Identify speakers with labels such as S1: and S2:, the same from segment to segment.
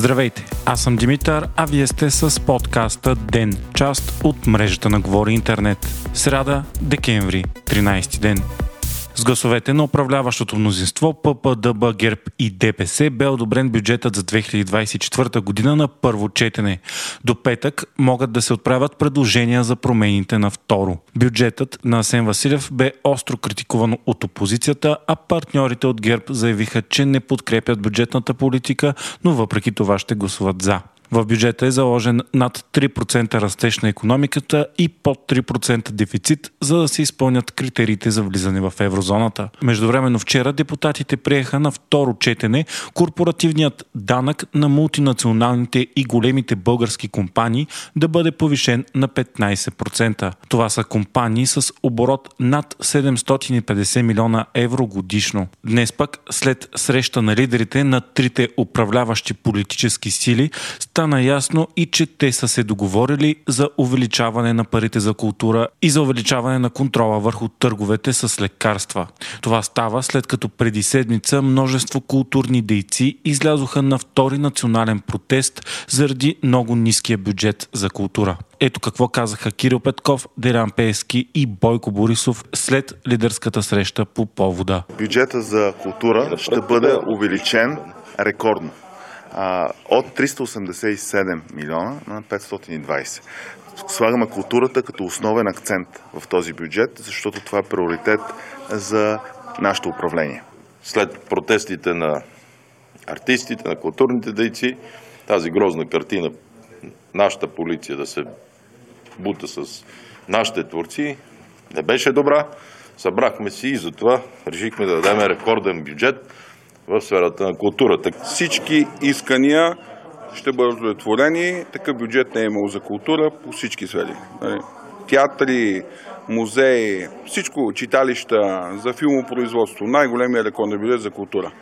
S1: Здравейте, аз съм Димитър, а вие сте с подкаста ДЕН, част от мрежата на Говори Интернет. Сряда, декември, 13 ден. С гласовете на управляващото мнозинство ППДБ, ГЕРБ и ДПС бе одобрен бюджетът за 2024 година на първо четене. До петък могат да се отправят предложения за промените на второ. Бюджетът на Асен Василев бе остро критикуван от опозицията, а партньорите от ГЕРБ заявиха, че не подкрепят бюджетната политика, но въпреки това ще гласуват за. В бюджета е заложен над 3% растеж на економиката и под 3% дефицит, за да се изпълнят критериите за влизане в еврозоната. Междувременно вчера депутатите приеха на второ четене корпоративният данък на мултинационалните и големите български компании да бъде повишен на 15%. Това са компании с оборот над 750 милиона евро годишно. Днес пък, след среща на лидерите на трите управляващи политически сили, стана ясно и че те са се договорили за увеличаване на парите за култура и за увеличаване на контрола върху търговете с лекарства. Това става след като преди седмица множество културни дейци излязоха на втори национален протест заради много ниския бюджет за култура. Ето какво казаха Кирил Петков, Делян Пески и Бойко Борисов след лидерската среща по повода.
S2: Бюджета за култура ще бъде увеличен рекордно от 387 милиона на 520. Слагаме културата като основен акцент в този бюджет, защото това е приоритет за нашето управление.
S3: След протестите на артистите, на културните дейци, тази грозна картина, нашата полиция да се бута с нашите творци, не беше добра. Събрахме си и затова решихме да дадем рекорден бюджет в сферата на културата.
S4: Всички искания ще бъдат удовлетворени. Такъв бюджет не е имал за култура по всички сфери. Нали? Театри, музеи, всичко, читалища, за филмопроизводство. Най-големия рекорден бюджет за култура.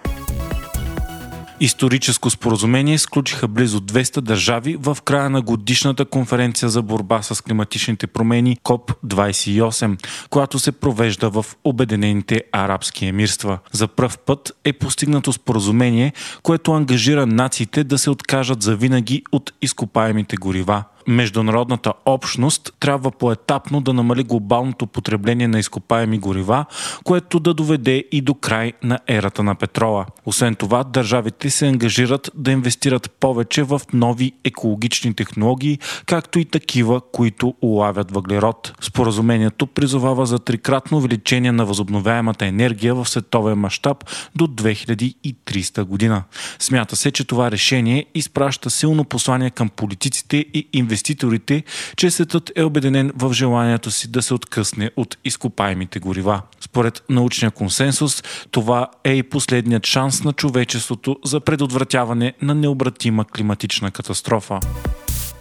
S1: Историческо споразумение сключиха близо 200 държави в края на годишната конференция за борба с климатичните промени КОП-28, която се провежда в Обединените арабски емирства. За пръв път е постигнато споразумение, което ангажира нациите да се откажат за винаги от изкопаемите горива международната общност трябва поетапно да намали глобалното потребление на изкопаеми горива, което да доведе и до край на ерата на петрола. Освен това, държавите се ангажират да инвестират повече в нови екологични технологии, както и такива, които улавят въглерод. Споразумението призовава за трикратно увеличение на възобновяемата енергия в световен мащаб до 2300 година. Смята се, че това решение изпраща силно послание към политиците и инвеститорите инвеститорите, че светът е обединен в желанието си да се откъсне от изкопаемите горива. Според научния консенсус, това е и последният шанс на човечеството за предотвратяване на необратима климатична катастрофа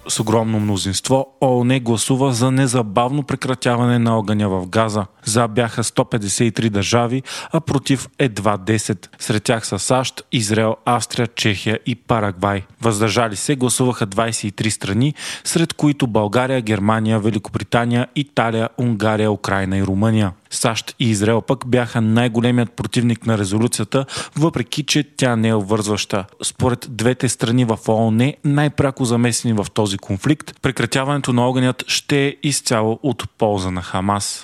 S1: с огромно мнозинство ООН гласува за незабавно прекратяване на огъня в Газа. За бяха 153 държави, а против едва 10. Сред тях са САЩ, Израел, Австрия, Чехия и Парагвай. Въздържали се гласуваха 23 страни, сред които България, Германия, Великобритания, Италия, Унгария, Украина и Румъния. САЩ и Израел пък бяха най-големият противник на резолюцията, въпреки че тя не е обвързваща. Според двете страни в ООН, най-пряко замесени в този конфликт, прекратяването на огънят ще е изцяло от полза на Хамас.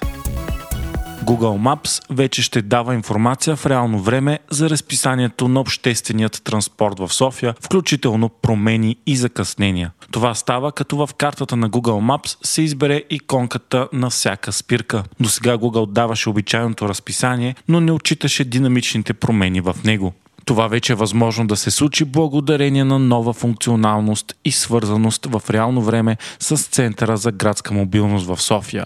S1: Google Maps вече ще дава информация в реално време за разписанието на общественият транспорт в София, включително промени и закъснения. Това става като в картата на Google Maps се избере иконката на всяка спирка. До сега Google даваше обичайното разписание, но не отчиташе динамичните промени в него. Това вече е възможно да се случи благодарение на нова функционалност и свързаност в реално време с Центъра за градска мобилност в София.